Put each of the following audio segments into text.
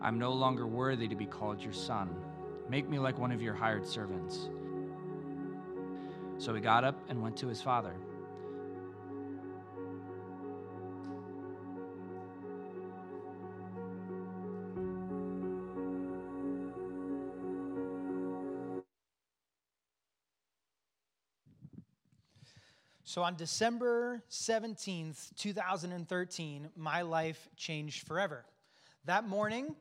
I'm no longer worthy to be called your son. Make me like one of your hired servants. So he got up and went to his father. So on December 17th, 2013, my life changed forever. That morning,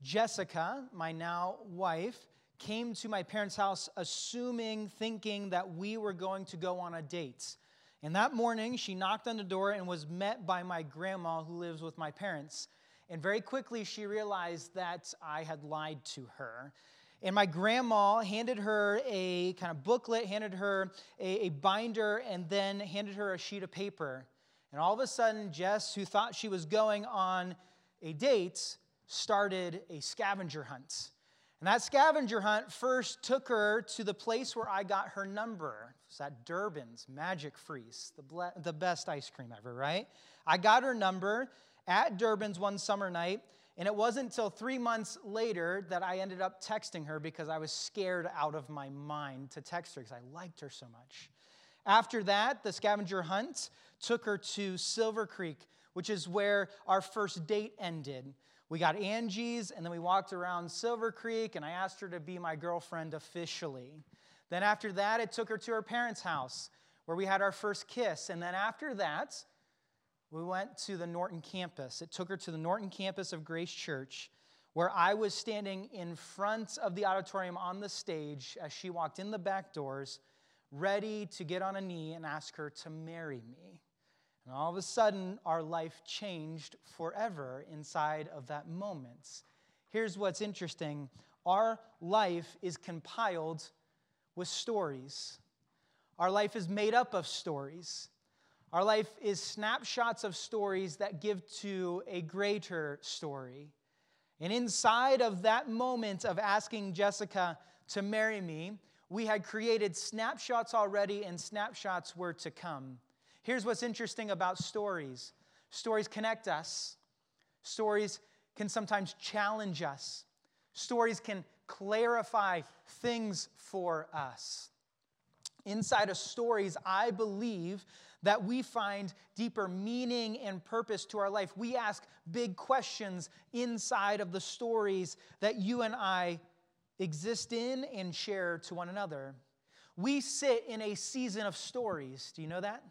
Jessica, my now wife, came to my parents' house assuming, thinking that we were going to go on a date. And that morning, she knocked on the door and was met by my grandma who lives with my parents. And very quickly, she realized that I had lied to her. And my grandma handed her a kind of booklet, handed her a, a, binder, and then handed her a sheet of paper. And all of a sudden, Jess, who thought she was going on a date, started a scavenger hunt. And that scavenger hunt first took her to the place where I got her number. It's at Durbin's Magic Freeze, the, ble- the best ice cream ever, right? I got her number at Durbin's one summer night. And it wasn't until three months later that I ended up texting her because I was scared out of my mind to text her because I liked her so much. After that, the scavenger hunt took her to Silver Creek, which is where our first date ended. We got Angie's, and then we walked around Silver Creek, and I asked her to be my girlfriend officially. Then after that, it took her to her parents' house where we had our first kiss. And then after that, we went to the Norton campus. It took her to the Norton campus of Grace Church, where I was standing in front of the auditorium on the stage as she walked in the back doors, ready to get on a knee and ask her to marry me. And all of a sudden, our life changed forever inside of that moment. Here's what's interesting our life is compiled with stories, our life is made up of stories. Our life is snapshots of stories that give to a greater story. And inside of that moment of asking Jessica to marry me, we had created snapshots already, and snapshots were to come. Here's what's interesting about stories stories connect us, stories can sometimes challenge us, stories can clarify things for us. Inside of stories, I believe that we find deeper meaning and purpose to our life. We ask big questions inside of the stories that you and I exist in and share to one another. We sit in a season of stories. Do you know that?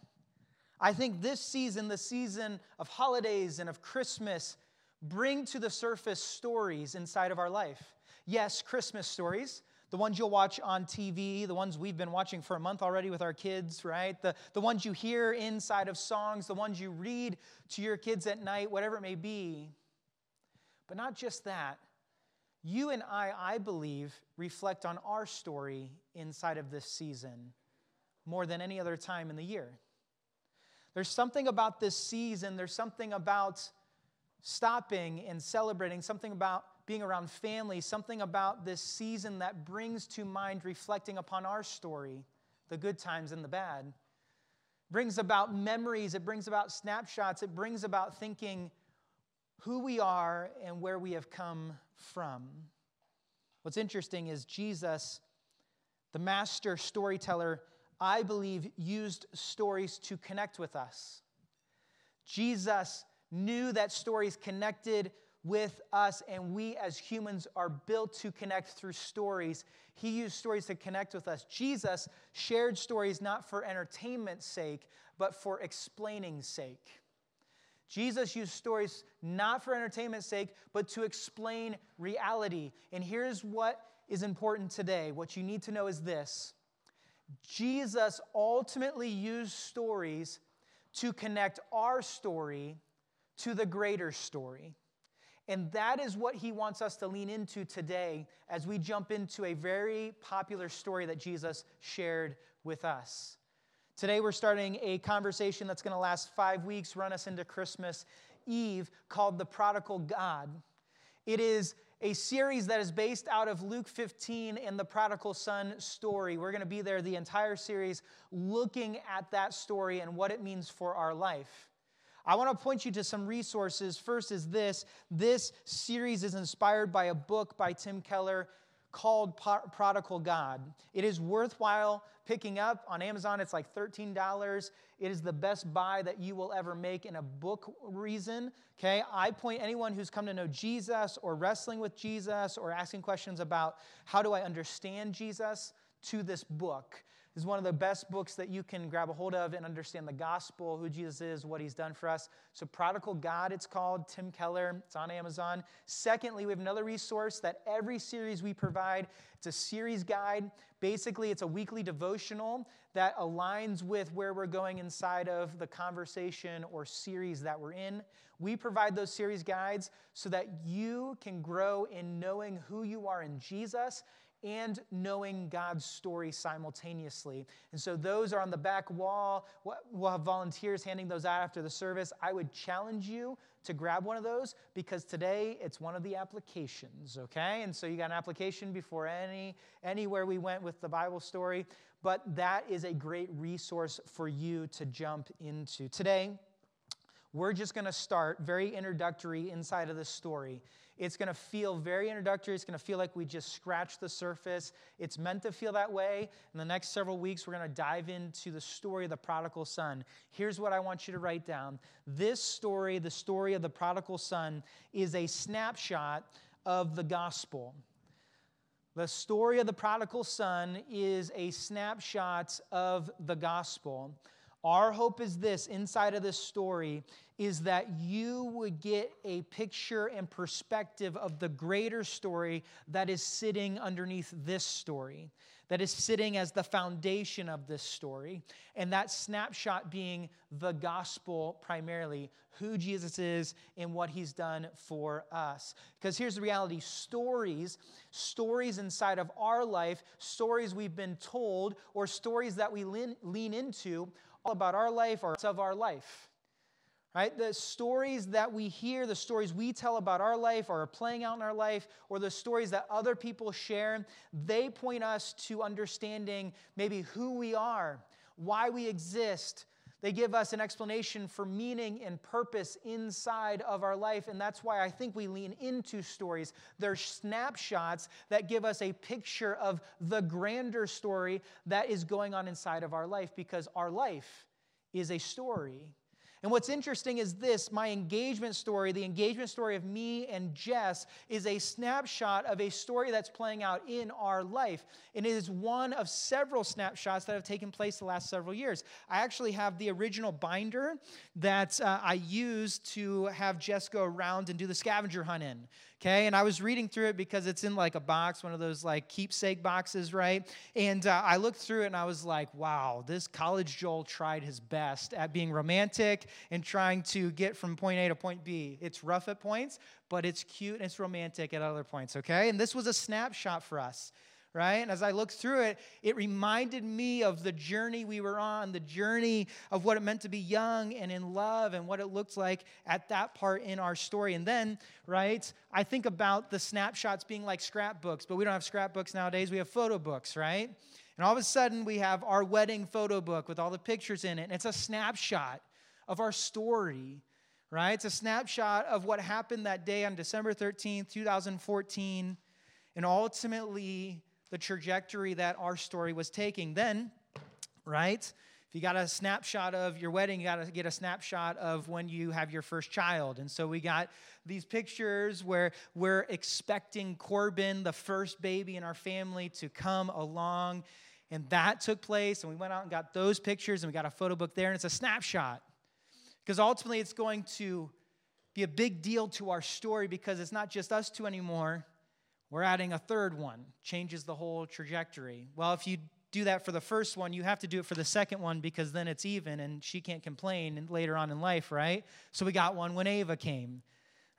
I think this season, the season of holidays and of Christmas, bring to the surface stories inside of our life. Yes, Christmas stories, the ones you'll watch on TV, the ones we've been watching for a month already with our kids, right? The, the ones you hear inside of songs, the ones you read to your kids at night, whatever it may be. But not just that. You and I, I believe, reflect on our story inside of this season more than any other time in the year. There's something about this season, there's something about stopping and celebrating, something about being around family, something about this season that brings to mind reflecting upon our story, the good times and the bad. Brings about memories, it brings about snapshots, it brings about thinking who we are and where we have come from. What's interesting is Jesus, the master storyteller, I believe, used stories to connect with us. Jesus knew that stories connected with us, and we as humans are built to connect through stories. He used stories to connect with us. Jesus shared stories not for entertainment's sake, but for explaining's sake. Jesus used stories not for entertainment's sake, but to explain reality. And here's what is important today. What you need to know is this Jesus ultimately used stories to connect our story to the greater story. And that is what he wants us to lean into today as we jump into a very popular story that Jesus shared with us. Today, we're starting a conversation that's going to last five weeks, run us into Christmas Eve, called The Prodigal God. It is a series that is based out of Luke 15 and the prodigal son story. We're going to be there the entire series looking at that story and what it means for our life. I want to point you to some resources. First is this this series is inspired by a book by Tim Keller called Prodigal God. It is worthwhile picking up on Amazon. It's like $13. It is the best buy that you will ever make in a book reason. Okay, I point anyone who's come to know Jesus or wrestling with Jesus or asking questions about how do I understand Jesus to this book is one of the best books that you can grab a hold of and understand the gospel, who Jesus is, what he's done for us. So, Prodigal God, it's called, Tim Keller, it's on Amazon. Secondly, we have another resource that every series we provide, it's a series guide. Basically, it's a weekly devotional that aligns with where we're going inside of the conversation or series that we're in. We provide those series guides so that you can grow in knowing who you are in Jesus and knowing God's story simultaneously. And so those are on the back wall. We'll have volunteers handing those out after the service. I would challenge you to grab one of those because today it's one of the applications, okay? And so you got an application before any anywhere we went with the Bible story, but that is a great resource for you to jump into. Today, we're just going to start very introductory inside of this story. It's going to feel very introductory. It's going to feel like we just scratched the surface. It's meant to feel that way. In the next several weeks, we're going to dive into the story of the prodigal son. Here's what I want you to write down this story, the story of the prodigal son, is a snapshot of the gospel. The story of the prodigal son is a snapshot of the gospel. Our hope is this inside of this story is that you would get a picture and perspective of the greater story that is sitting underneath this story, that is sitting as the foundation of this story. And that snapshot being the gospel primarily, who Jesus is and what he's done for us. Because here's the reality stories, stories inside of our life, stories we've been told, or stories that we lean, lean into, all about our life or of our life right? The stories that we hear, the stories we tell about our life or are playing out in our life, or the stories that other people share, they point us to understanding maybe who we are, why we exist. They give us an explanation for meaning and purpose inside of our life. And that's why I think we lean into stories. They're snapshots that give us a picture of the grander story that is going on inside of our life because our life is a story. And what's interesting is this my engagement story, the engagement story of me and Jess, is a snapshot of a story that's playing out in our life. And it is one of several snapshots that have taken place the last several years. I actually have the original binder that uh, I used to have Jess go around and do the scavenger hunt in okay? And I was reading through it because it's in like a box, one of those like keepsake boxes, right? And uh, I looked through it and I was like, wow, this college Joel tried his best at being romantic and trying to get from point A to point B. It's rough at points, but it's cute and it's romantic at other points, okay? And this was a snapshot for us right? And as I looked through it, it reminded me of the journey we were on, the journey of what it meant to be young and in love and what it looked like at that part in our story. And then, right, I think about the snapshots being like scrapbooks, but we don't have scrapbooks nowadays, we have photo books, right? And all of a sudden, we have our wedding photo book with all the pictures in it, and it's a snapshot of our story right? It's a snapshot of what happened that day on December 13th, 2014. And ultimately, the trajectory that our story was taking. Then, right, If you got a snapshot of your wedding, you got to get a snapshot of when you have your first child. And so we got these pictures where we're expecting Corbin, the first baby in our family, to come along. And that took place. And we went out and got those pictures, and we got a photo book there, and it's a snapshot. Because ultimately, it's going to be a big deal to our story because it's not just us two anymore. We're adding a third one, changes the whole trajectory. Well, if you do that for the first one, you have to do it for the second one because then it's even and she can't complain later on in life, right? So we got one when Ava came.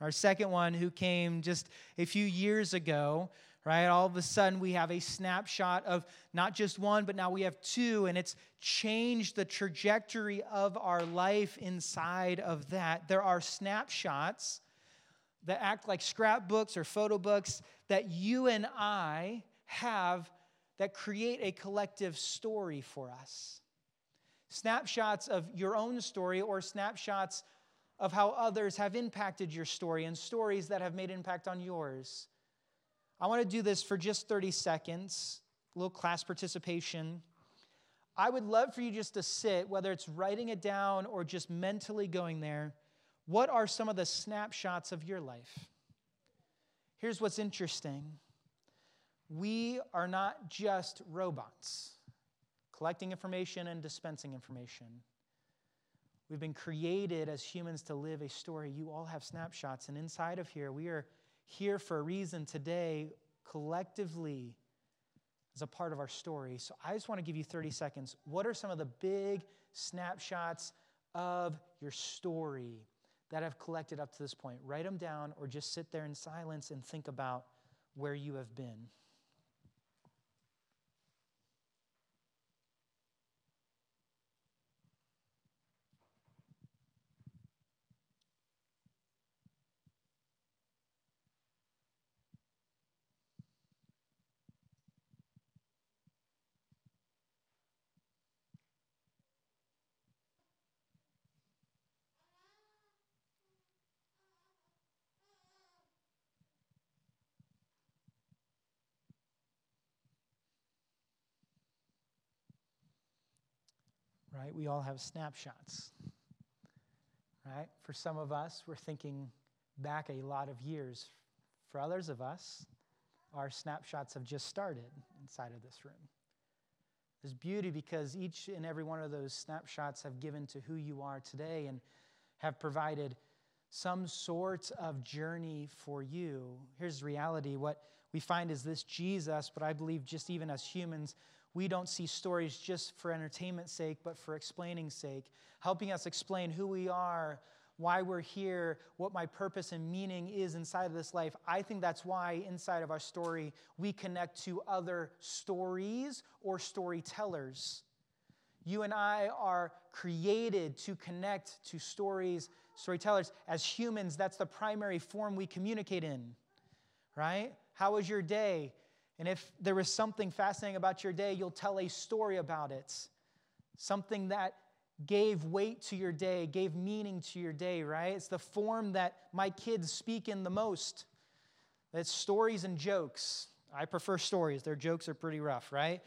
Our second one, who came just a few years ago, right? All of a sudden, we have a snapshot of not just one, but now we have two, and it's changed the trajectory of our life inside of that. There are snapshots that act like scrapbooks or photo books that you and I have that create a collective story for us. Snapshots of your own story or snapshots of how others have impacted your story and stories that have made impact on yours. I want to do this for just 30 seconds, a little class participation. I would love for you just to sit, whether it's writing it down or just mentally going there. What are some of the snapshots of your life? Here's what's interesting we are not just robots collecting information and dispensing information. We've been created as humans to live a story. You all have snapshots, and inside of here, we are here for a reason today, collectively, as a part of our story. So I just want to give you 30 seconds. What are some of the big snapshots of your story that I have collected up to this point? Write them down or just sit there in silence and think about where you have been. Right? We all have snapshots, right? For some of us, we're thinking back a lot of years. For others of us, our snapshots have just started inside of this room. There's beauty because each and every one of those snapshots have given to who you are today and have provided some sort of journey for you. Here's reality what we find is this Jesus, but I believe just even as humans, we don't see stories just for entertainment's sake, but for explaining sake, helping us explain who we are, why we're here, what my purpose and meaning is inside of this life. I think that's why inside of our story we connect to other stories or storytellers. You and I are created to connect to stories, storytellers. As humans, that's the primary form we communicate in, right? How was your day? And if there is something fascinating about your day, you'll tell a story about it. Something that gave weight to your day, gave meaning to your day, right? It's the form that my kids speak in the most. It's stories and jokes. I prefer stories. Their jokes are pretty rough, right?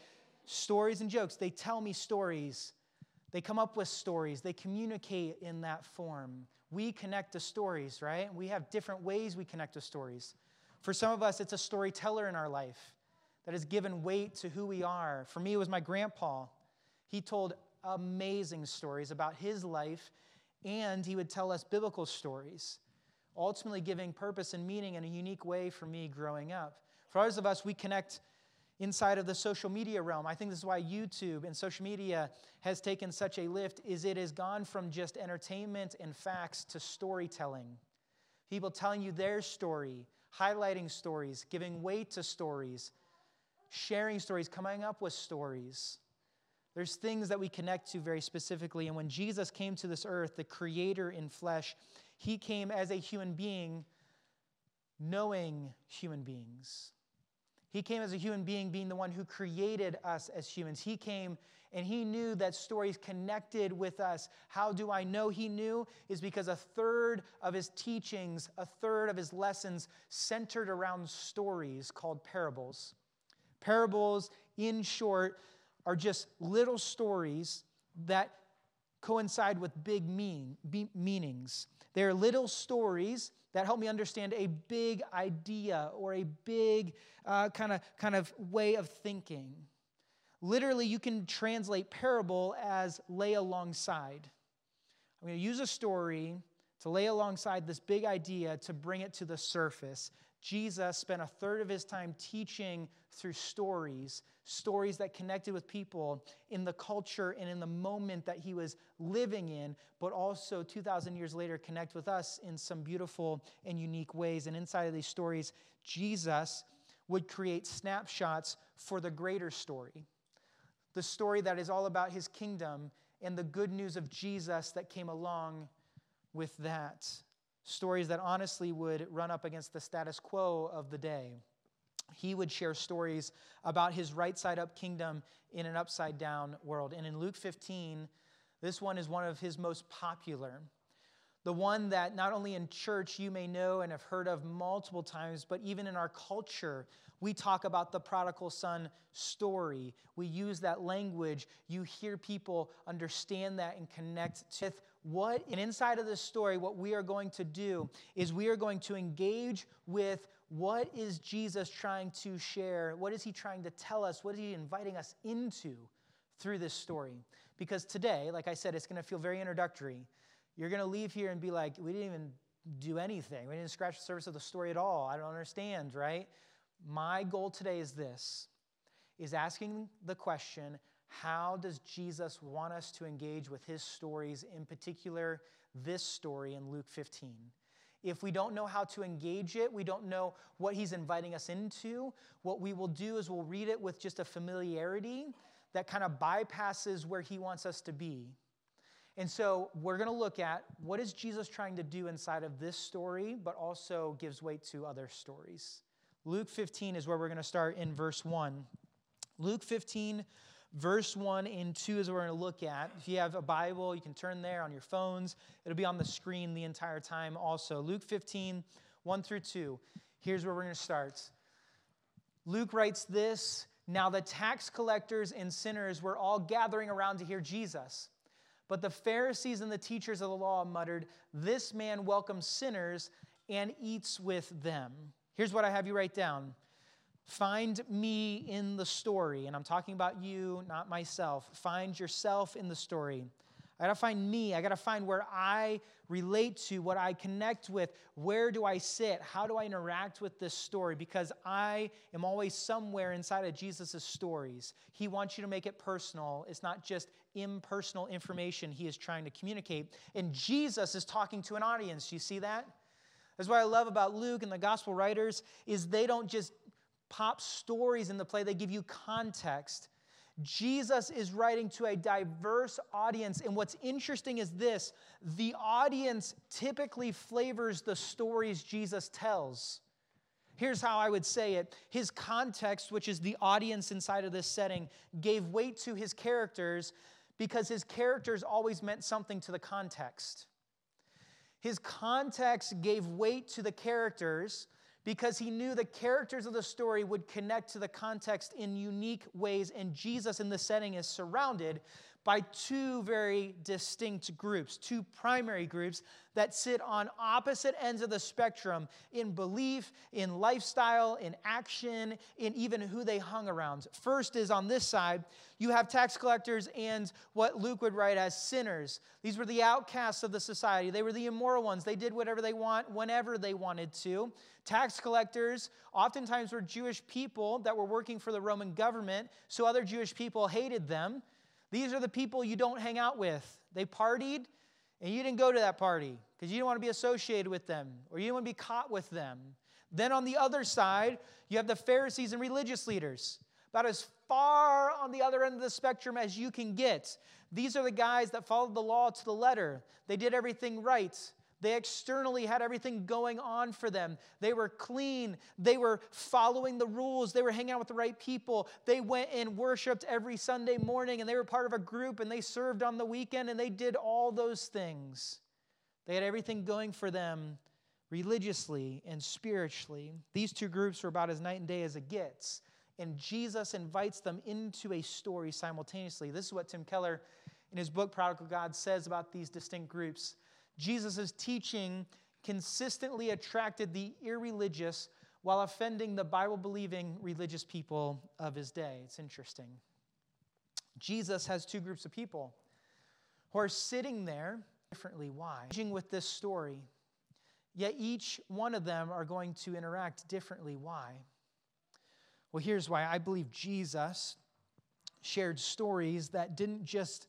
Stories and jokes. They tell me stories. They come up with stories. They communicate in that form. We connect to stories, right? We have different ways we connect to stories. For some of us, it's a storyteller in our life that has given weight to who we are. For me, it was my grandpa. He told amazing stories about his life, and he would tell us biblical stories, ultimately giving purpose and meaning in a unique way for me growing up. For others of us, we connect inside of the social media realm. I think this is why YouTube and social media has taken such a lift is it has gone from just entertainment and facts to storytelling. People telling you their story, highlighting stories, giving weight to stories, sharing stories, coming up with stories. There's things that we connect to very specifically. And when Jesus came to this earth, the creator in flesh, he came as a human being, knowing human beings. He came as a human being, being the one who created us as humans. He came and he knew that stories connected with us. How do I know he knew? Is because a third of his teachings, a third of his lessons centered around stories called parables. Parables, in short, are just little stories that coincide with big mean, meanings. They are little stories that help me understand a big idea or a big uh, kind of kind of way of thinking. Literally, you can translate parable as lay alongside. I'm going to use a story to lay alongside this big idea to bring it to the surface. Jesus spent a third of his time teaching through stories, stories that connected with people in the culture and in the moment that he was living in, but also 2,000 years later connect with us in some beautiful and unique ways. And inside of these stories, Jesus would create snapshots for the greater story, the story that is all about his kingdom and the good news of Jesus that came along with that. Stories that honestly would run up against the status quo of the day. He would share stories about his right side up kingdom in an upside down world. And in Luke 15, this one is one of his most popular. The one that not only in church you may know and have heard of multiple times, but even in our culture, we talk about the prodigal son story. We use that language. You hear people understand that and connect with what, and inside of this story, what we are going to do is we are going to engage with what is Jesus trying to share? What is he trying to tell us? What is he inviting us into through this story? Because today, like I said, it's going to feel very introductory. You're going to leave here and be like, we didn't even do anything. We didn't scratch the surface of the story at all. I don't understand, right? My goal today is this is asking the question how does Jesus want us to engage with his stories, in particular, this story in Luke 15? If we don't know how to engage it, we don't know what he's inviting us into, what we will do is we'll read it with just a familiarity that kind of bypasses where he wants us to be. And so we're going to look at what is Jesus trying to do inside of this story, but also gives weight to other stories. Luke 15 is where we're going to start in verse 1. Luke 15, Verse 1 and 2 is what we're going to look at. If you have a Bible, you can turn there on your phones. It'll be on the screen the entire time also. Luke 15, 1 through 2. Here's where we're going to start. Luke writes this Now the tax collectors and sinners were all gathering around to hear Jesus. But the Pharisees and the teachers of the law muttered, This man welcomes sinners and eats with them. Here's what I have you write down Find me in the story. And I'm talking about you, not myself. Find yourself in the story. I gotta find me. I gotta find where I relate to, what I connect with. Where do I sit? How do I interact with this story? Because I am always somewhere inside of Jesus' stories. He wants you to make it personal. It's not just impersonal information he is trying to communicate. And Jesus is talking to an audience. Do you see that? That's what I love about Luke and the gospel writers is they don't just pop stories in the play, they give you context. Jesus is writing to a diverse audience. And what's interesting is this the audience typically flavors the stories Jesus tells. Here's how I would say it His context, which is the audience inside of this setting, gave weight to his characters because his characters always meant something to the context. His context gave weight to the characters because he knew the characters of the story would connect to the context in unique ways. And Jesus, in the setting, is surrounded by two very distinct groups, two primary groups that sit on opposite ends of the spectrum in belief, in lifestyle, in action, in even who they hung around. First is on this side, you have tax collectors and what Luke would write as sinners. These were the outcasts of the society. They were the immoral ones. They did whatever they want whenever they wanted to. Tax collectors oftentimes were Jewish people that were working for the Roman government, so other Jewish people hated them. These are the people you don't hang out with. They partied, and you didn't go to that party because you didn't want to be associated with them or you didn't want to be caught with them. Then on the other side, you have the Pharisees and religious leaders, about as far on the other end of the spectrum as you can get. These are the guys that followed the law to the letter. They did everything right. They externally had everything going on for them. They were clean. They were following the rules. They were hanging out with the right people. They went and worshiped every Sunday morning and they were part of a group and they served on the weekend and they did all those things. They had everything going for them religiously and spiritually. These two groups were about as night and day as it gets. And Jesus invites them into a story simultaneously. This is what Tim Keller in his book, Prodigal God, says about these distinct groups. Jesus' teaching consistently attracted the irreligious while offending the Bible believing religious people of his day. It's interesting. Jesus has two groups of people who are sitting there differently. Why? With this story, yet each one of them are going to interact differently. Why? Well, here's why. I believe Jesus shared stories that didn't just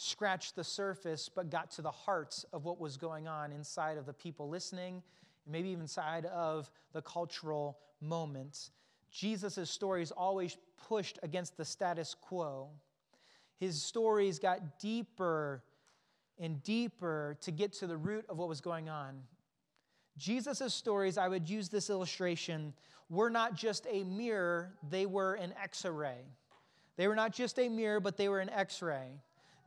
scratch the surface, but got to the heart of what was going on inside of the people listening, maybe even inside of the cultural moment. Jesus' stories always pushed against the status quo. His stories got deeper and deeper to get to the root of what was going on. Jesus' stories, I would use this illustration, were not just a mirror, they were an x ray. They were not just a mirror, but they were an x ray.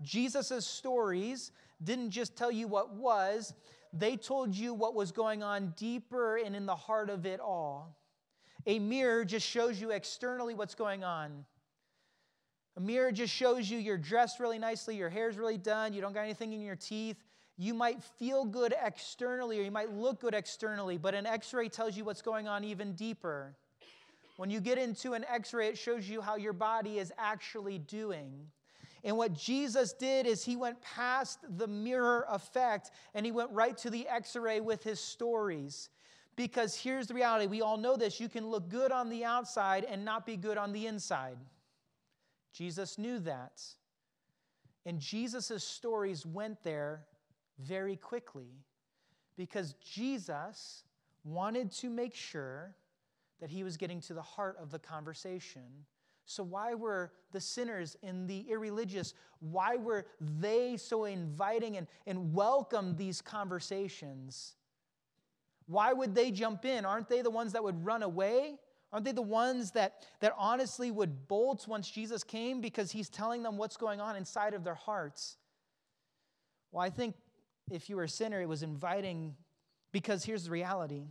Jesus' stories didn't just tell you what was, they told you what was going on deeper and in the heart of it all. A mirror just shows you externally what's going on. A mirror just shows you you're dressed really nicely, your hair's really done, you don't got anything in your teeth. You might feel good externally or you might look good externally, but an x ray tells you what's going on even deeper. When you get into an x ray, it shows you how your body is actually doing. And what Jesus did is he went past the mirror effect and he went right to the x ray with his stories. Because here's the reality we all know this you can look good on the outside and not be good on the inside. Jesus knew that. And Jesus' stories went there very quickly because Jesus wanted to make sure that he was getting to the heart of the conversation so, why were the sinners and the irreligious, why were they so inviting and, and welcome these conversations? Why would they jump in? Aren't they the ones that would run away? Aren't they the ones that, that honestly would bolt once Jesus came because he's telling them what's going on inside of their hearts? Well, I think if you were a sinner, it was inviting because here's the reality.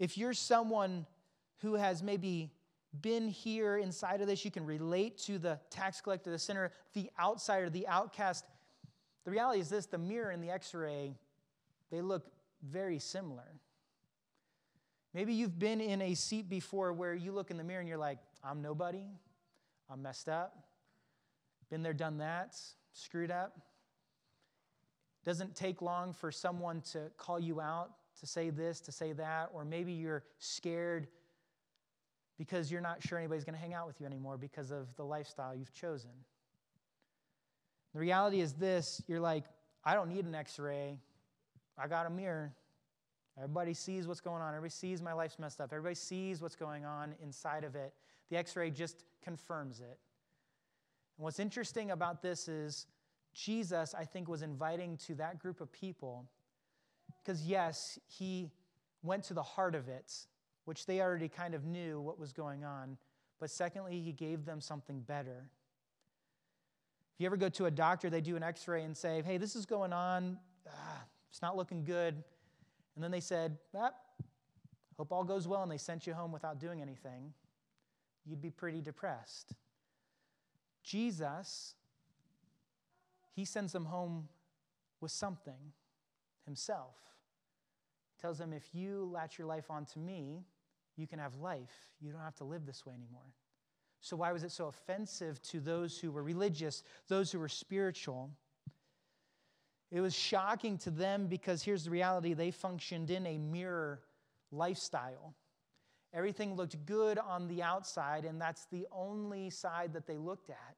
If you're someone who has maybe been here inside of this. You can relate to the tax collector, the sinner, the outsider, the outcast. The reality is this the mirror and the x ray, they look very similar. Maybe you've been in a seat before where you look in the mirror and you're like, I'm nobody, I'm messed up, been there, done that, screwed up. Doesn't take long for someone to call you out, to say this, to say that, or maybe you're scared because you're not sure anybody's going to hang out with you anymore because of the lifestyle you've chosen. The reality is this you're like, I don't need an x ray. I got a mirror. Everybody sees what's going on. Everybody sees my life's messed up. Everybody sees what's going on inside of it. The x ray just confirms it. And what's interesting about this is Jesus, I think, was inviting to that group of people because, yes, he went to the heart of it which they already kind of knew what was going on. But secondly, he gave them something better. If you ever go to a doctor, they do an x ray and say, hey, this is going on. Ah, it's not looking good. And then they said, ah, hope all goes well, and they sent you home without doing anything. You'd be pretty depressed. Jesus, he sends them home with something himself. He tells them, if you latch your life onto me, you can have life. You don't have to live this way anymore. So, why was it so offensive to those who were religious, those who were spiritual? It was shocking to them because here's the reality they functioned in a mirror lifestyle. Everything looked good on the outside, and that's the only side that they looked at.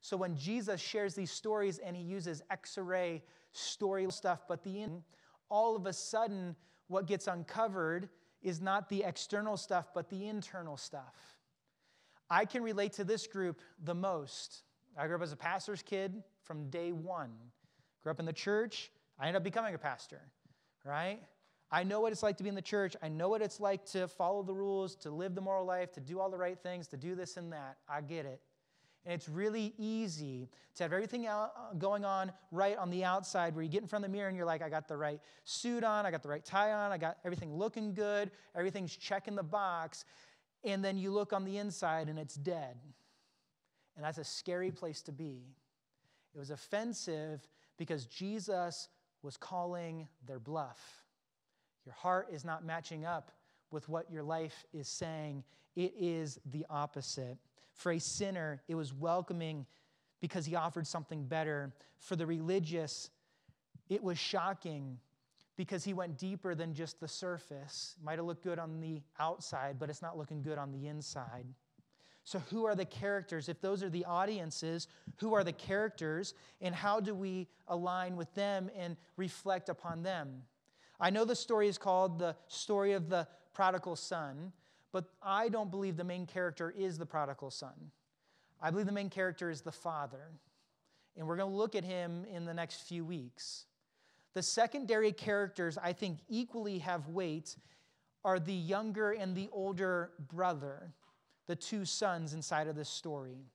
So when Jesus shares these stories and he uses x ray story stuff, but the end, all of a sudden, what gets uncovered is not the external stuff, but the internal stuff. I can relate to this group the most. I grew up as a pastor's kid from day one. Grew up in the church. I ended up becoming a pastor, right? I know what it's like to be in the church. I know what it's like to follow the rules, to live the moral life, to do all the right things, to do this and that. I get it. And it's really easy to have everything uh, going on right on the outside where you get in front of the mirror and you're like, I got the right suit on, I got the right tie on, I got everything looking good, everything's checking the box. And then you look on the inside and it's dead. And that's a scary place to be. It was offensive because Jesus was calling their bluff. Your heart is not matching up with what your life is saying, it is the opposite. For a sinner, it was welcoming because he offered something better. For the religious, it was shocking because he went deeper than just the surface. Might have looked good on the outside, but it's not looking good on the inside. So, who are the characters? If those are the audiences, who are the characters, and how do we align with them and reflect upon them? I know the story is called the story of the prodigal son, but I don't believe the main character is the prodigal son. I believe the main character is the father. And we're going to look at him in the next few weeks. The secondary characters I think equally have weight are the younger and the older brother, the two sons inside of this story.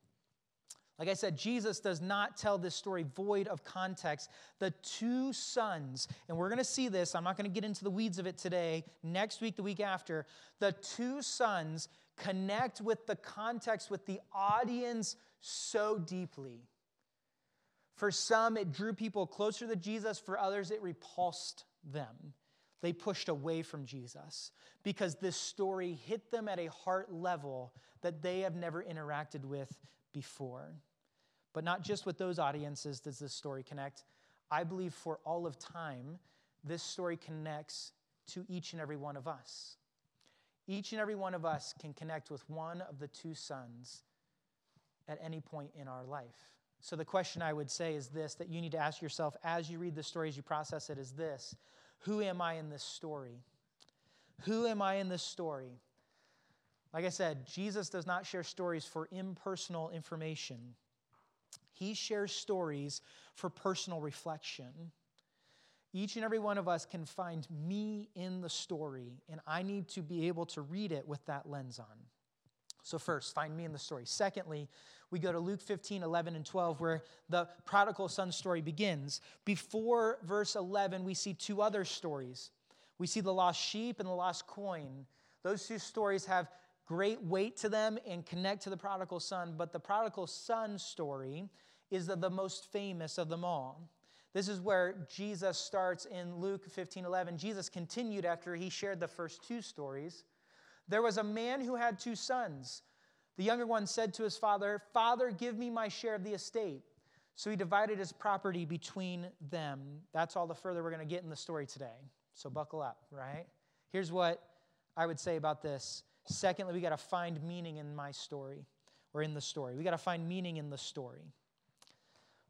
Like I said, Jesus does not tell this story void of context. The two sons, and we're going to see this, I'm not going to get into the weeds of it today, next week, the week after, the two sons connect with the context, with the audience so deeply. For some, it drew people closer to Jesus, for others, it repulsed them. They pushed away from Jesus because this story hit them at a heart level that they have never interacted with before. But not just with those audiences does this story connect. I believe for all of time, this story connects to each and every one of us. Each and every one of us can connect with one of the two sons at any point in our life. So, the question I would say is this that you need to ask yourself as you read the story, as you process it, is this Who am I in this story? Who am I in this story? Like I said, Jesus does not share stories for impersonal information. He shares stories for personal reflection. Each and every one of us can find me in the story, and I need to be able to read it with that lens on. So, first, find me in the story. Secondly, we go to Luke 15, 11, and 12, where the prodigal son story begins. Before verse 11, we see two other stories. We see the lost sheep and the lost coin. Those two stories have great weight to them and connect to the prodigal son, but the prodigal son story is the, the most famous of them all. This is where Jesus starts in Luke 15 11. Jesus continued after he shared the first two stories. There was a man who had two sons. The younger one said to his father, Father, give me my share of the estate. So he divided his property between them. That's all the further we're going to get in the story today. So buckle up, right? Here's what I would say about this. Secondly, we got to find meaning in my story or in the story. We got to find meaning in the story.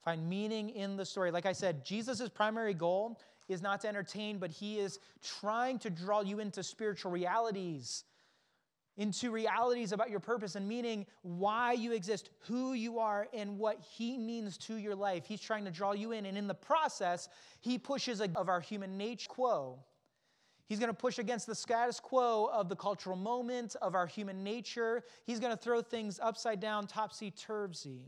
Find meaning in the story. Like I said, Jesus' primary goal is not to entertain, but he is trying to draw you into spiritual realities, into realities about your purpose and meaning, why you exist, who you are, and what he means to your life. He's trying to draw you in, and in the process, he pushes of our human nature quo. He's going to push against the status quo of the cultural moment, of our human nature. He's going to throw things upside down, topsy turvy.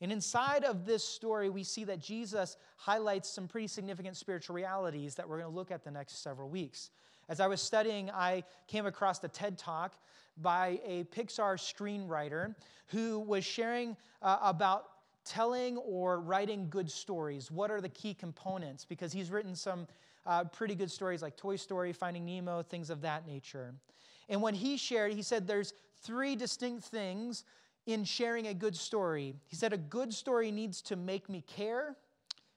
And inside of this story, we see that Jesus highlights some pretty significant spiritual realities that we're going to look at the next several weeks. As I was studying, I came across a TED talk by a Pixar screenwriter who was sharing uh, about telling or writing good stories. What are the key components? Because he's written some uh, pretty good stories like Toy Story, Finding Nemo, things of that nature. And when he shared, he said there's three distinct things in sharing a good story. He said, A good story needs to make me care,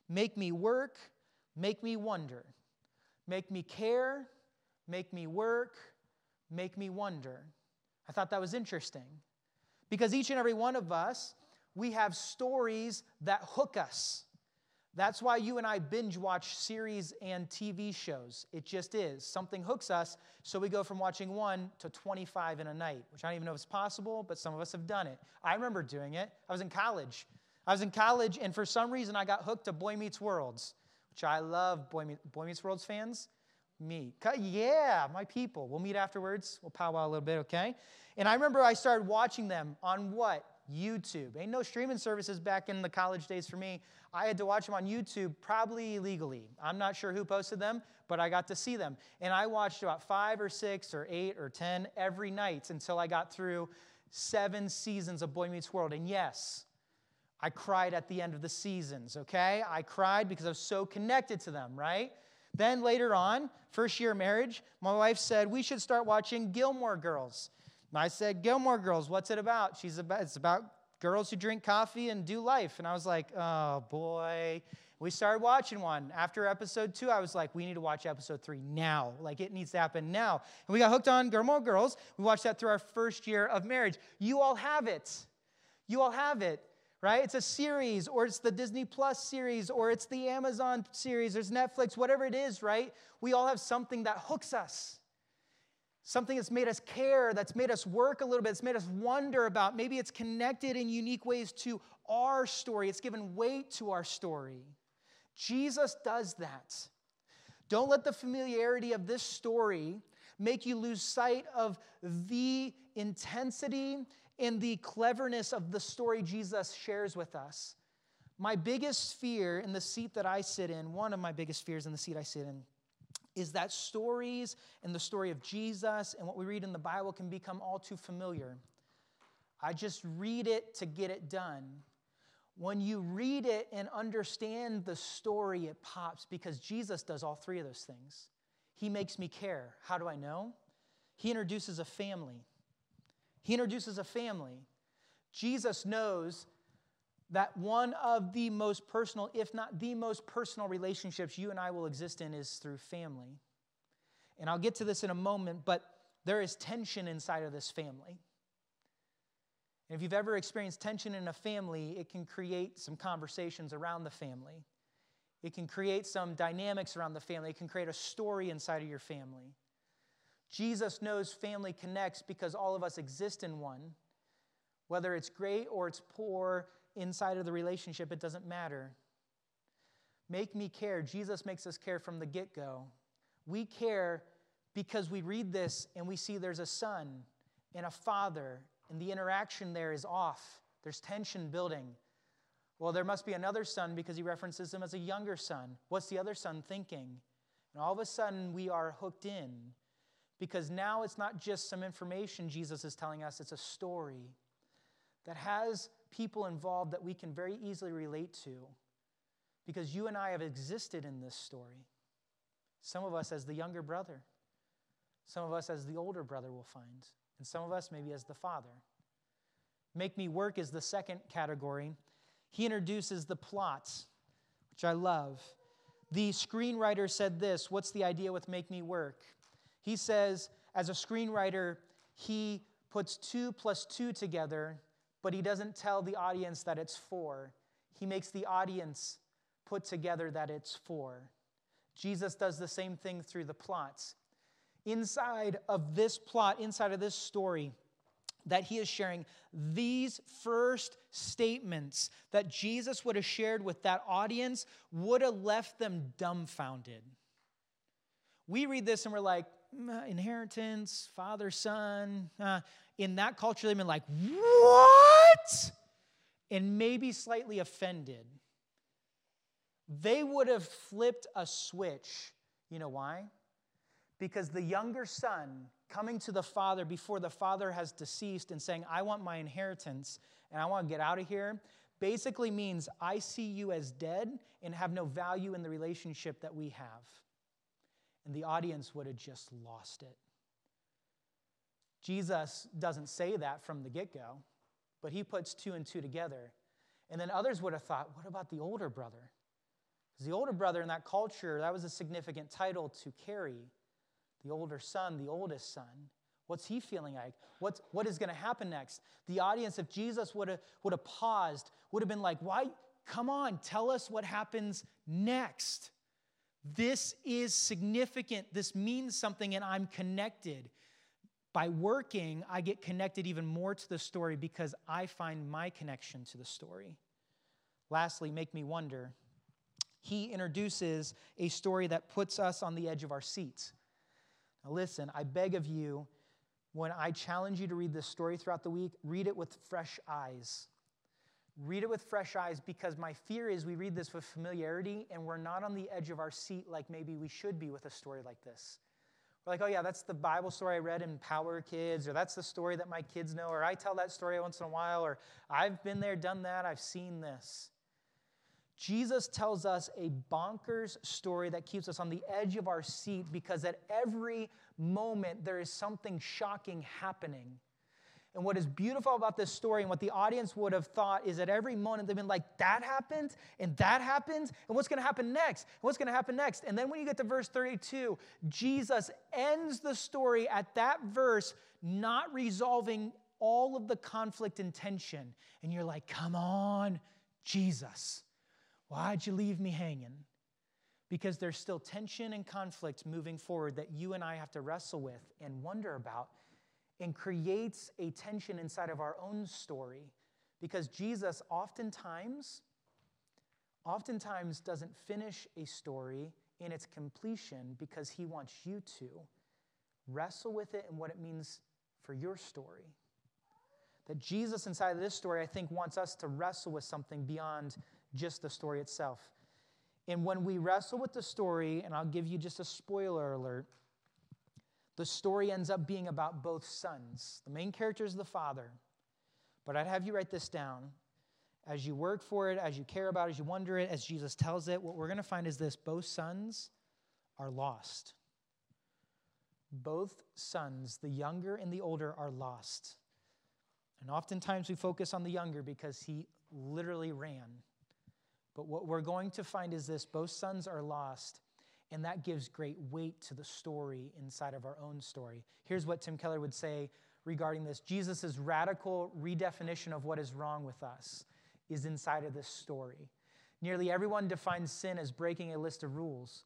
make me work, make me wonder. Make me care, make me work, make me wonder. I thought that was interesting because each and every one of us, we have stories that hook us. That's why you and I binge watch series and TV shows. It just is. Something hooks us, so we go from watching one to 25 in a night, which I don't even know if it's possible, but some of us have done it. I remember doing it. I was in college. I was in college, and for some reason, I got hooked to Boy Meets Worlds, which I love. Boy, Meet, Boy Meets Worlds fans? Me. Yeah, my people. We'll meet afterwards. We'll powwow a little bit, okay? And I remember I started watching them on what? YouTube. Ain't no streaming services back in the college days for me. I had to watch them on YouTube, probably illegally. I'm not sure who posted them, but I got to see them. And I watched about five or six or eight or 10 every night until I got through seven seasons of Boy Meets World. And yes, I cried at the end of the seasons, okay? I cried because I was so connected to them, right? Then later on, first year of marriage, my wife said, We should start watching Gilmore Girls. And I said, Gilmore Girls, what's it about? She's about, it's about girls who drink coffee and do life. And I was like, Oh boy. We started watching one. After episode two, I was like, we need to watch episode three now. Like, it needs to happen now. And we got hooked on Gilmore Girls. We watched that through our first year of marriage. You all have it. You all have it right? It's a series, or it's the Disney Plus series, or it's the Amazon series, there's Netflix, whatever it is, right? We all have something that hooks us. Something that's made us care, that's made us work a little bit, that's made us wonder about. Maybe it's connected in unique ways to our story, it's given weight to our story. Jesus does that. Don't let the familiarity of this story make you lose sight of the intensity and the cleverness of the story Jesus shares with us. My biggest fear in the seat that I sit in, one of my biggest fears in the seat I sit in, is that stories and the story of Jesus and what we read in the Bible can become all too familiar. I just read it to get it done. When you read it and understand the story, it pops because Jesus does all three of those things. He makes me care. How do I know? He introduces a family. He introduces a family. Jesus knows that one of the most personal, if not the most personal relationships you and I will exist in is through family. And I'll get to this in a moment, but there is tension inside of this family. And if you've ever experienced tension in a family, it can create some conversations around the family. It can create some dynamics around the family. It can create a story inside of your family. Jesus knows family connects because all of us exist in one. Whether it's great or it's poor inside of the relationship, it doesn't matter. Make me care. Jesus makes us care from the get go. We care because we read this and we see there's a son and a father, and the interaction there is off. There's tension building. Well, there must be another son because he references him as a younger son. What's the other son thinking? And all of a sudden, we are hooked in because now it's not just some information Jesus is telling us, it's a story that has people involved that we can very easily relate to because you and I have existed in this story. Some of us as the younger brother, some of us as the older brother, will find, and some of us maybe as the father. Make Me Work is the second category. He introduces the plots, which I love. The screenwriter said this What's the idea with Make Me Work? He says, as a screenwriter, he puts two plus two together, but he doesn't tell the audience that it's four. He makes the audience put together that it's four. Jesus does the same thing through the plots. Inside of this plot, inside of this story, that he is sharing these first statements that Jesus would have shared with that audience would have left them dumbfounded. We read this and we're like, inheritance, father, son. Uh, in that culture, they've been like, what? And maybe slightly offended. They would have flipped a switch. You know why? Because the younger son coming to the father before the father has deceased and saying, I want my inheritance and I want to get out of here, basically means I see you as dead and have no value in the relationship that we have and the audience would have just lost it. Jesus doesn't say that from the get go, but he puts two and two together. And then others would have thought, what about the older brother? Because the older brother in that culture, that was a significant title to carry. The older son, the oldest son. What's he feeling like? What's, what is going to happen next? The audience, if Jesus would have, would have paused, would have been like, why? Come on, tell us what happens next. This is significant. This means something, and I'm connected. By working, I get connected even more to the story because I find my connection to the story. Lastly, make me wonder. He introduces a story that puts us on the edge of our seats. Now, listen, I beg of you, when I challenge you to read this story throughout the week, read it with fresh eyes. Read it with fresh eyes because my fear is we read this with familiarity and we're not on the edge of our seat like maybe we should be with a story like this. We're like, oh, yeah, that's the Bible story I read in Power Kids, or that's the story that my kids know, or I tell that story once in a while, or I've been there, done that, I've seen this. Jesus tells us a bonkers story that keeps us on the edge of our seat because at every moment there is something shocking happening. And what is beautiful about this story and what the audience would have thought is at every moment they've been like, that happened, and that happened, and what's gonna happen next? And what's gonna happen next? And then when you get to verse 32, Jesus ends the story at that verse, not resolving all of the conflict and tension. And you're like, come on, Jesus, why'd you leave me hanging? Because there's still tension and conflict moving forward that you and I have to wrestle with and wonder about and creates a tension inside of our own story because Jesus oftentimes oftentimes doesn't finish a story in its completion because he wants you to wrestle with it and what it means for your story. That Jesus inside of this story I think wants us to wrestle with something beyond just the story itself. And when we wrestle with the story, and I'll give you just a spoiler alert, the story ends up being about both sons. The main character is the father. But I'd have you write this down. As you work for it, as you care about it, as you wonder it, as Jesus tells it, what we're going to find is this both sons are lost. Both sons, the younger and the older, are lost. And oftentimes we focus on the younger because he literally ran. But what we're going to find is this both sons are lost. And that gives great weight to the story inside of our own story. Here's what Tim Keller would say regarding this Jesus' radical redefinition of what is wrong with us is inside of this story. Nearly everyone defines sin as breaking a list of rules.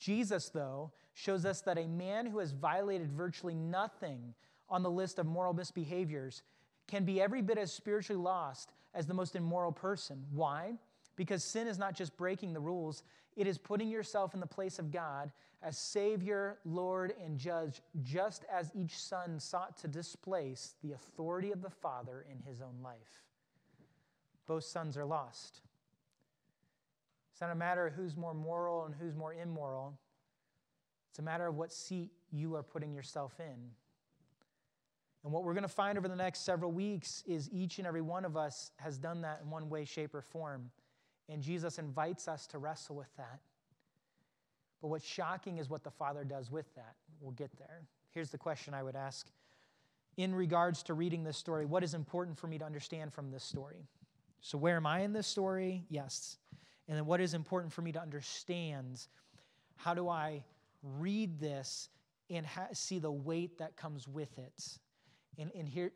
Jesus, though, shows us that a man who has violated virtually nothing on the list of moral misbehaviors can be every bit as spiritually lost as the most immoral person. Why? Because sin is not just breaking the rules, it is putting yourself in the place of God as Savior, Lord, and Judge, just as each son sought to displace the authority of the Father in his own life. Both sons are lost. It's not a matter of who's more moral and who's more immoral. It's a matter of what seat you are putting yourself in. And what we're going to find over the next several weeks is each and every one of us has done that in one way, shape, or form. And Jesus invites us to wrestle with that. But what's shocking is what the Father does with that. We'll get there. Here's the question I would ask in regards to reading this story what is important for me to understand from this story? So, where am I in this story? Yes. And then, what is important for me to understand? How do I read this and ha- see the weight that comes with it? And, and here,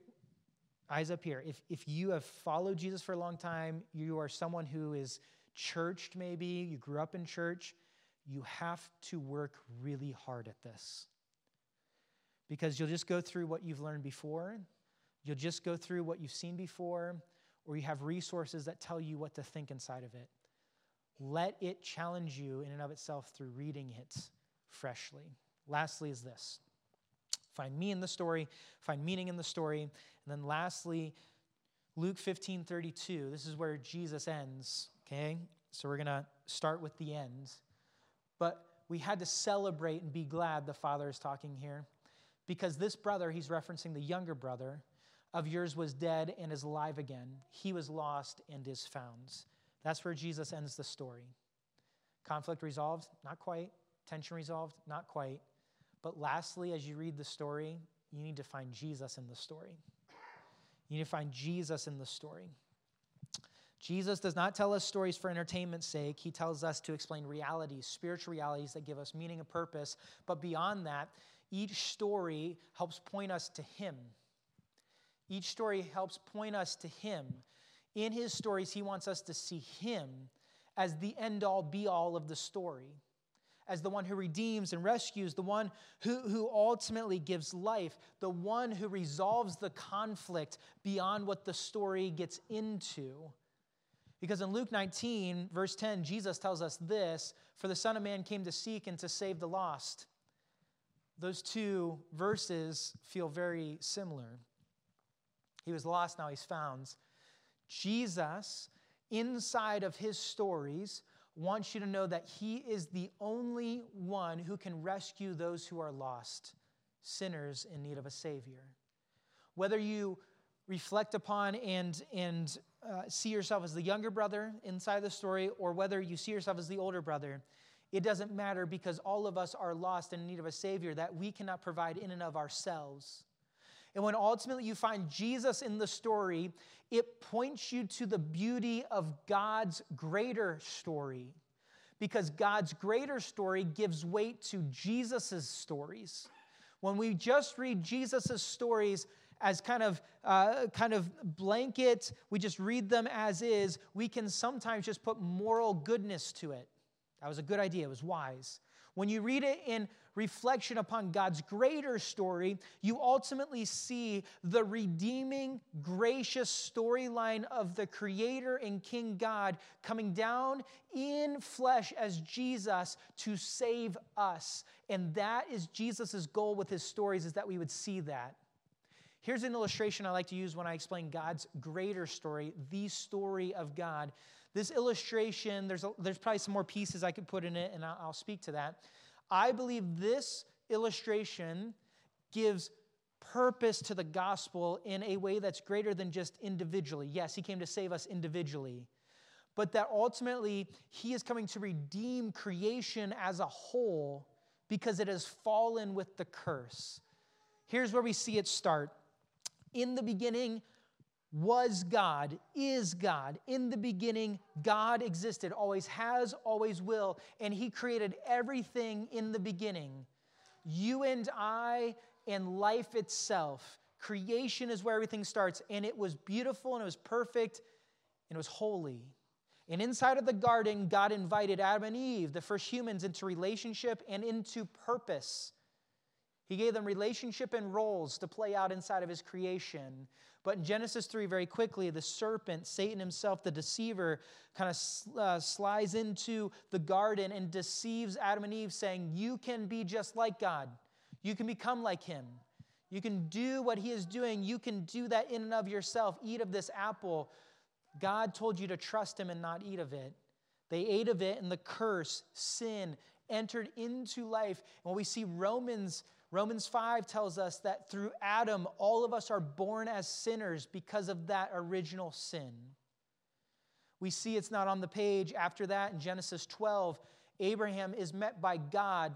eyes up here. If, if you have followed Jesus for a long time, you are someone who is churched, maybe, you grew up in church, you have to work really hard at this. Because you'll just go through what you've learned before, you'll just go through what you've seen before, or you have resources that tell you what to think inside of it. Let it challenge you in and of itself through reading it freshly. Lastly, is this find me in the story, find meaning in the story. And then lastly, Luke 15 32. This is where Jesus ends, okay? So we're going to start with the end. But we had to celebrate and be glad the Father is talking here because this brother, he's referencing the younger brother of yours, was dead and is alive again. He was lost and is found. That's where Jesus ends the story. Conflict resolved? Not quite. Tension resolved? Not quite. But lastly, as you read the story, you need to find Jesus in the story. You need to find Jesus in the story. Jesus does not tell us stories for entertainment's sake. He tells us to explain realities, spiritual realities that give us meaning and purpose. But beyond that, each story helps point us to Him. Each story helps point us to Him. In His stories, He wants us to see Him as the end all be all of the story as the one who redeems and rescues, the one who, who ultimately gives life, the one who resolves the conflict beyond what the story gets into. Because in Luke 19, verse 10, Jesus tells us this For the Son of Man came to seek and to save the lost. Those two verses feel very similar. He was lost, now he's found. Jesus, inside of his stories, wants you to know that He is the only one who can rescue those who are lost, sinners in need of a Savior. Whether you reflect upon and, and uh, see yourself as the younger brother inside the story, or whether you see yourself as the older brother, it doesn't matter because all of us are lost in need of a Savior that we cannot provide in and of ourselves. And when ultimately you find Jesus in the story, it points you to the beauty of God's greater story. Because God's greater story gives weight to Jesus' stories. When we just read Jesus' stories, as kind of uh, kind of blanket we just read them as is we can sometimes just put moral goodness to it that was a good idea, it was wise. When you read it in reflection upon God's greater story, you ultimately see the redeeming, gracious storyline of the Creator and King God coming down in flesh as Jesus to save us. And that is Jesus' goal with his stories, is that we would see that. Here's an illustration I like to use when I explain God's greater story, the story of God. This illustration, there's, a, there's probably some more pieces I could put in it, and I'll, I'll speak to that. I believe this illustration gives purpose to the gospel in a way that's greater than just individually. Yes, he came to save us individually, but that ultimately he is coming to redeem creation as a whole because it has fallen with the curse. Here's where we see it start. In the beginning, was God, is God. In the beginning, God existed, always has, always will, and He created everything in the beginning. You and I, and life itself. Creation is where everything starts, and it was beautiful, and it was perfect, and it was holy. And inside of the garden, God invited Adam and Eve, the first humans, into relationship and into purpose. He gave them relationship and roles to play out inside of his creation. But in Genesis 3, very quickly, the serpent, Satan himself, the deceiver, kind of uh, slides into the garden and deceives Adam and Eve, saying, You can be just like God. You can become like him. You can do what he is doing. You can do that in and of yourself. Eat of this apple. God told you to trust him and not eat of it. They ate of it, and the curse, sin, entered into life. And when we see Romans Romans 5 tells us that through Adam, all of us are born as sinners because of that original sin. We see it's not on the page. After that, in Genesis 12, Abraham is met by God.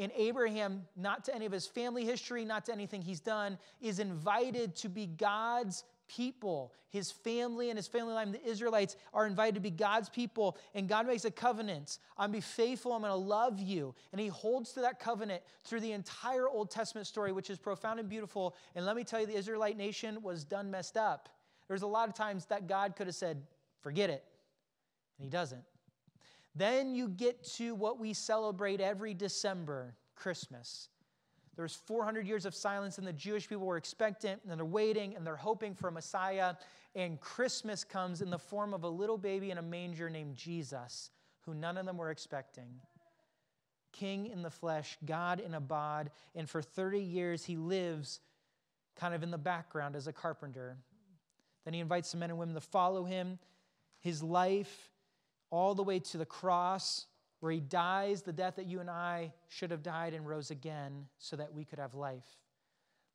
And Abraham, not to any of his family history, not to anything he's done, is invited to be God's people, his family and his family line, the Israelites, are invited to be God's people. And God makes a covenant. I'm to be faithful. I'm going to love you. And he holds to that covenant through the entire Old Testament story, which is profound and beautiful. And let me tell you, the Israelite nation was done messed up. There's a lot of times that God could have said, forget it. And he doesn't. Then you get to what we celebrate every December, Christmas. There was 400 years of silence, and the Jewish people were expectant, and they're waiting, and they're hoping for a Messiah. And Christmas comes in the form of a little baby in a manger named Jesus, who none of them were expecting. King in the flesh, God in a bod, and for 30 years he lives kind of in the background as a carpenter. Then he invites some men and women to follow him. His life, all the way to the cross, where he dies the death that you and I should have died and rose again so that we could have life.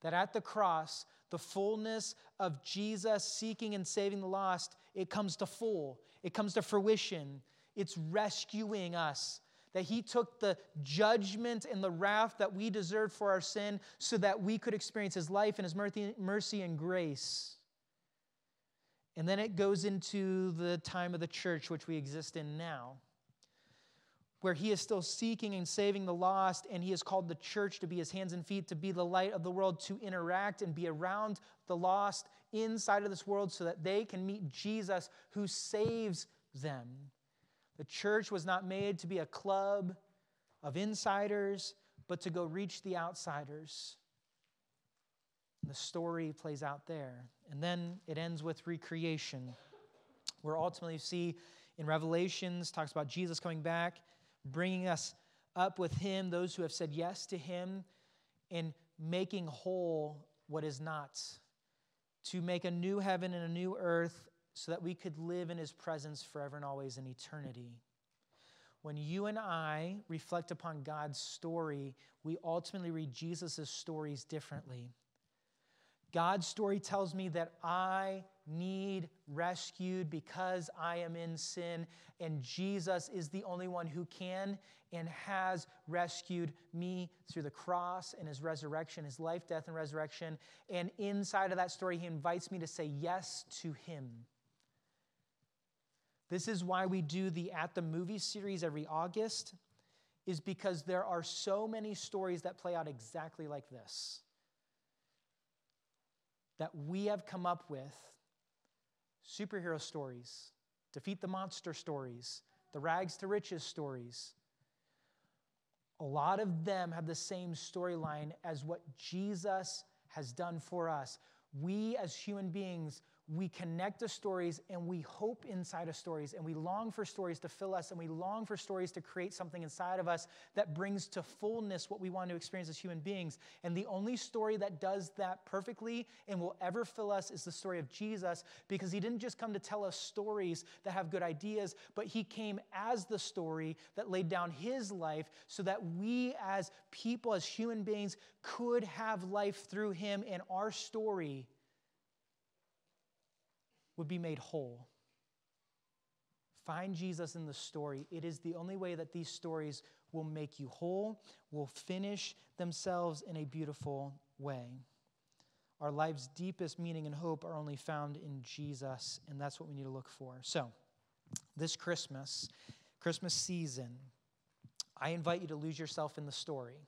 That at the cross, the fullness of Jesus seeking and saving the lost, it comes to full, it comes to fruition. It's rescuing us. That he took the judgment and the wrath that we deserved for our sin so that we could experience his life and his mercy and grace. And then it goes into the time of the church, which we exist in now where he is still seeking and saving the lost, and he has called the church to be his hands and feet, to be the light of the world, to interact and be around the lost inside of this world so that they can meet Jesus who saves them. The church was not made to be a club of insiders, but to go reach the outsiders. And the story plays out there. And then it ends with recreation, where ultimately you see in Revelations, talks about Jesus coming back bringing us up with Him, those who have said yes to Him, and making whole what is not, to make a new heaven and a new earth so that we could live in His presence forever and always in eternity. when you and I reflect upon God's story, we ultimately read Jesus' stories differently. God's story tells me that I need rescued because I am in sin, and Jesus is the only one who can and has rescued me through the cross and his resurrection, his life, death, and resurrection. And inside of that story, he invites me to say yes to him. This is why we do the At the Movie series every August, is because there are so many stories that play out exactly like this that we have come up with superhero stories, defeat the monster stories, the rags to riches stories. A lot of them have the same storyline as what Jesus has done for us. We as human beings we connect to stories and we hope inside of stories and we long for stories to fill us and we long for stories to create something inside of us that brings to fullness what we want to experience as human beings. And the only story that does that perfectly and will ever fill us is the story of Jesus because he didn't just come to tell us stories that have good ideas, but he came as the story that laid down his life so that we as people, as human beings, could have life through him and our story would be made whole. Find Jesus in the story. It is the only way that these stories will make you whole, will finish themselves in a beautiful way. Our life's deepest meaning and hope are only found in Jesus, and that's what we need to look for. So, this Christmas, Christmas season, I invite you to lose yourself in the story.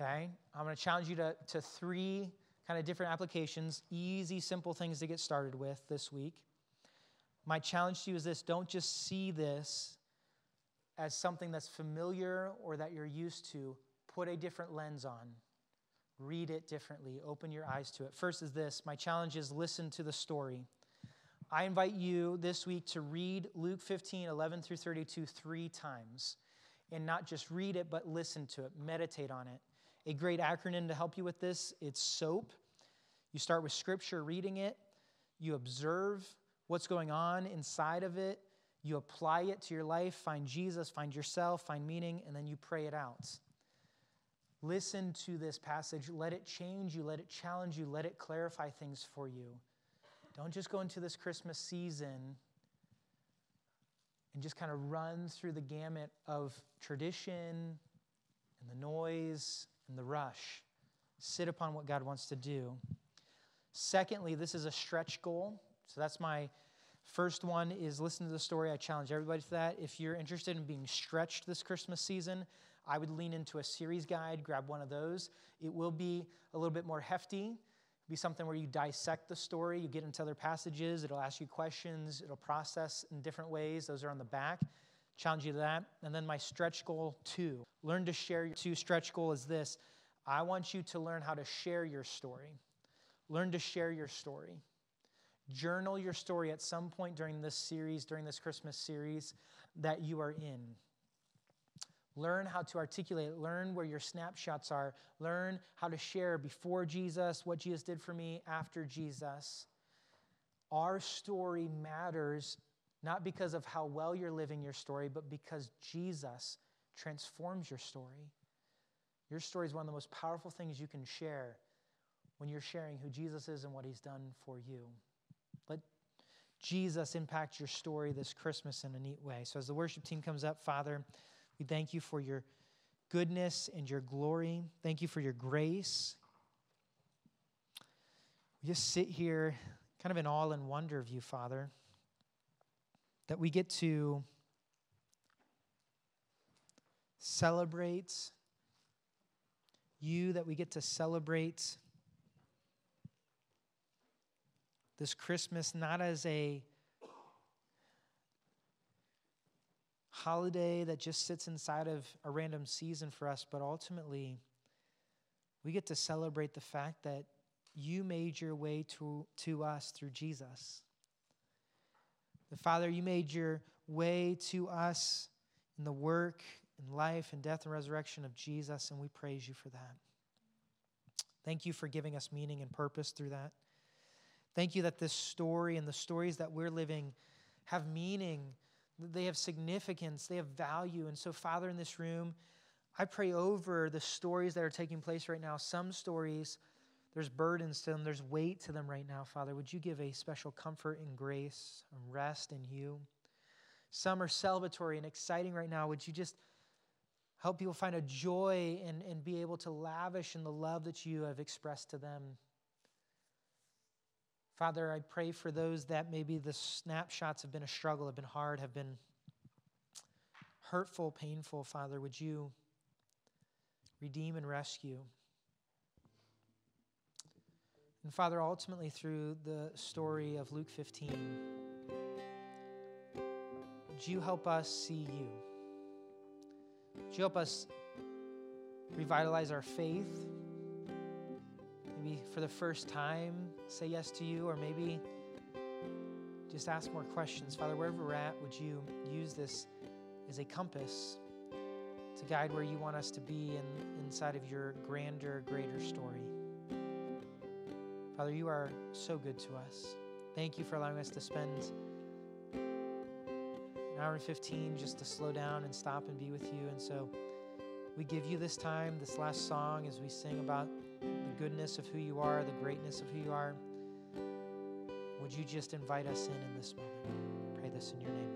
Okay? I'm going to challenge you to, to three kind of different applications, easy, simple things to get started with this week. My challenge to you is this don't just see this as something that's familiar or that you're used to. Put a different lens on. Read it differently. Open your eyes to it. First is this my challenge is listen to the story. I invite you this week to read Luke 15, 11 through 32 three times. And not just read it, but listen to it, meditate on it. A great acronym to help you with this it's SOAP. You start with scripture, reading it, you observe what's going on inside of it, you apply it to your life, find Jesus, find yourself, find meaning, and then you pray it out. Listen to this passage. Let it change you, let it challenge you, let it clarify things for you. Don't just go into this Christmas season and just kind of run through the gamut of tradition and the noise and the rush. Sit upon what God wants to do. Secondly, this is a stretch goal. So that's my first one is listen to the story. I challenge everybody to that. If you're interested in being stretched this Christmas season, I would lean into a series guide, grab one of those. It will be a little bit more hefty. It'll be something where you dissect the story, you get into other passages, it'll ask you questions, it'll process in different ways. Those are on the back. Challenge you to that. And then my stretch goal two. Learn to share your two stretch goal is this. I want you to learn how to share your story. Learn to share your story. Journal your story at some point during this series, during this Christmas series that you are in. Learn how to articulate, learn where your snapshots are, learn how to share before Jesus, what Jesus did for me after Jesus. Our story matters not because of how well you're living your story, but because Jesus transforms your story. Your story is one of the most powerful things you can share when you're sharing who Jesus is and what he's done for you. Let Jesus impact your story this Christmas in a neat way. So, as the worship team comes up, Father, we thank you for your goodness and your glory. Thank you for your grace. We just sit here kind of in awe and wonder of you, Father that we get to celebrate you, that we get to celebrate this Christmas not as a holiday that just sits inside of a random season for us, but ultimately we get to celebrate the fact that you made your way to, to us through Jesus. The Father, you made your way to us in the work and life and death and resurrection of Jesus, and we praise you for that. Thank you for giving us meaning and purpose through that. Thank you that this story and the stories that we're living have meaning They have significance, they have value. And so, Father, in this room, I pray over the stories that are taking place right now. Some stories, there's burdens to them, there's weight to them right now, Father. Would you give a special comfort and grace and rest in you? Some are celebratory and exciting right now. Would you just help people find a joy and, and be able to lavish in the love that you have expressed to them? Father, I pray for those that maybe the snapshots have been a struggle, have been hard, have been hurtful, painful. Father, would you redeem and rescue? And Father, ultimately through the story of Luke 15, would you help us see you? Would you help us revitalize our faith? Maybe for the first time, say yes to you, or maybe just ask more questions. Father, wherever we're at, would you use this as a compass to guide where you want us to be in, inside of your grander, greater story? Father, you are so good to us. Thank you for allowing us to spend an hour and 15 just to slow down and stop and be with you. And so we give you this time, this last song, as we sing about the goodness of who you are, the greatness of who you are. Would you just invite us in in this moment? Pray this in your name.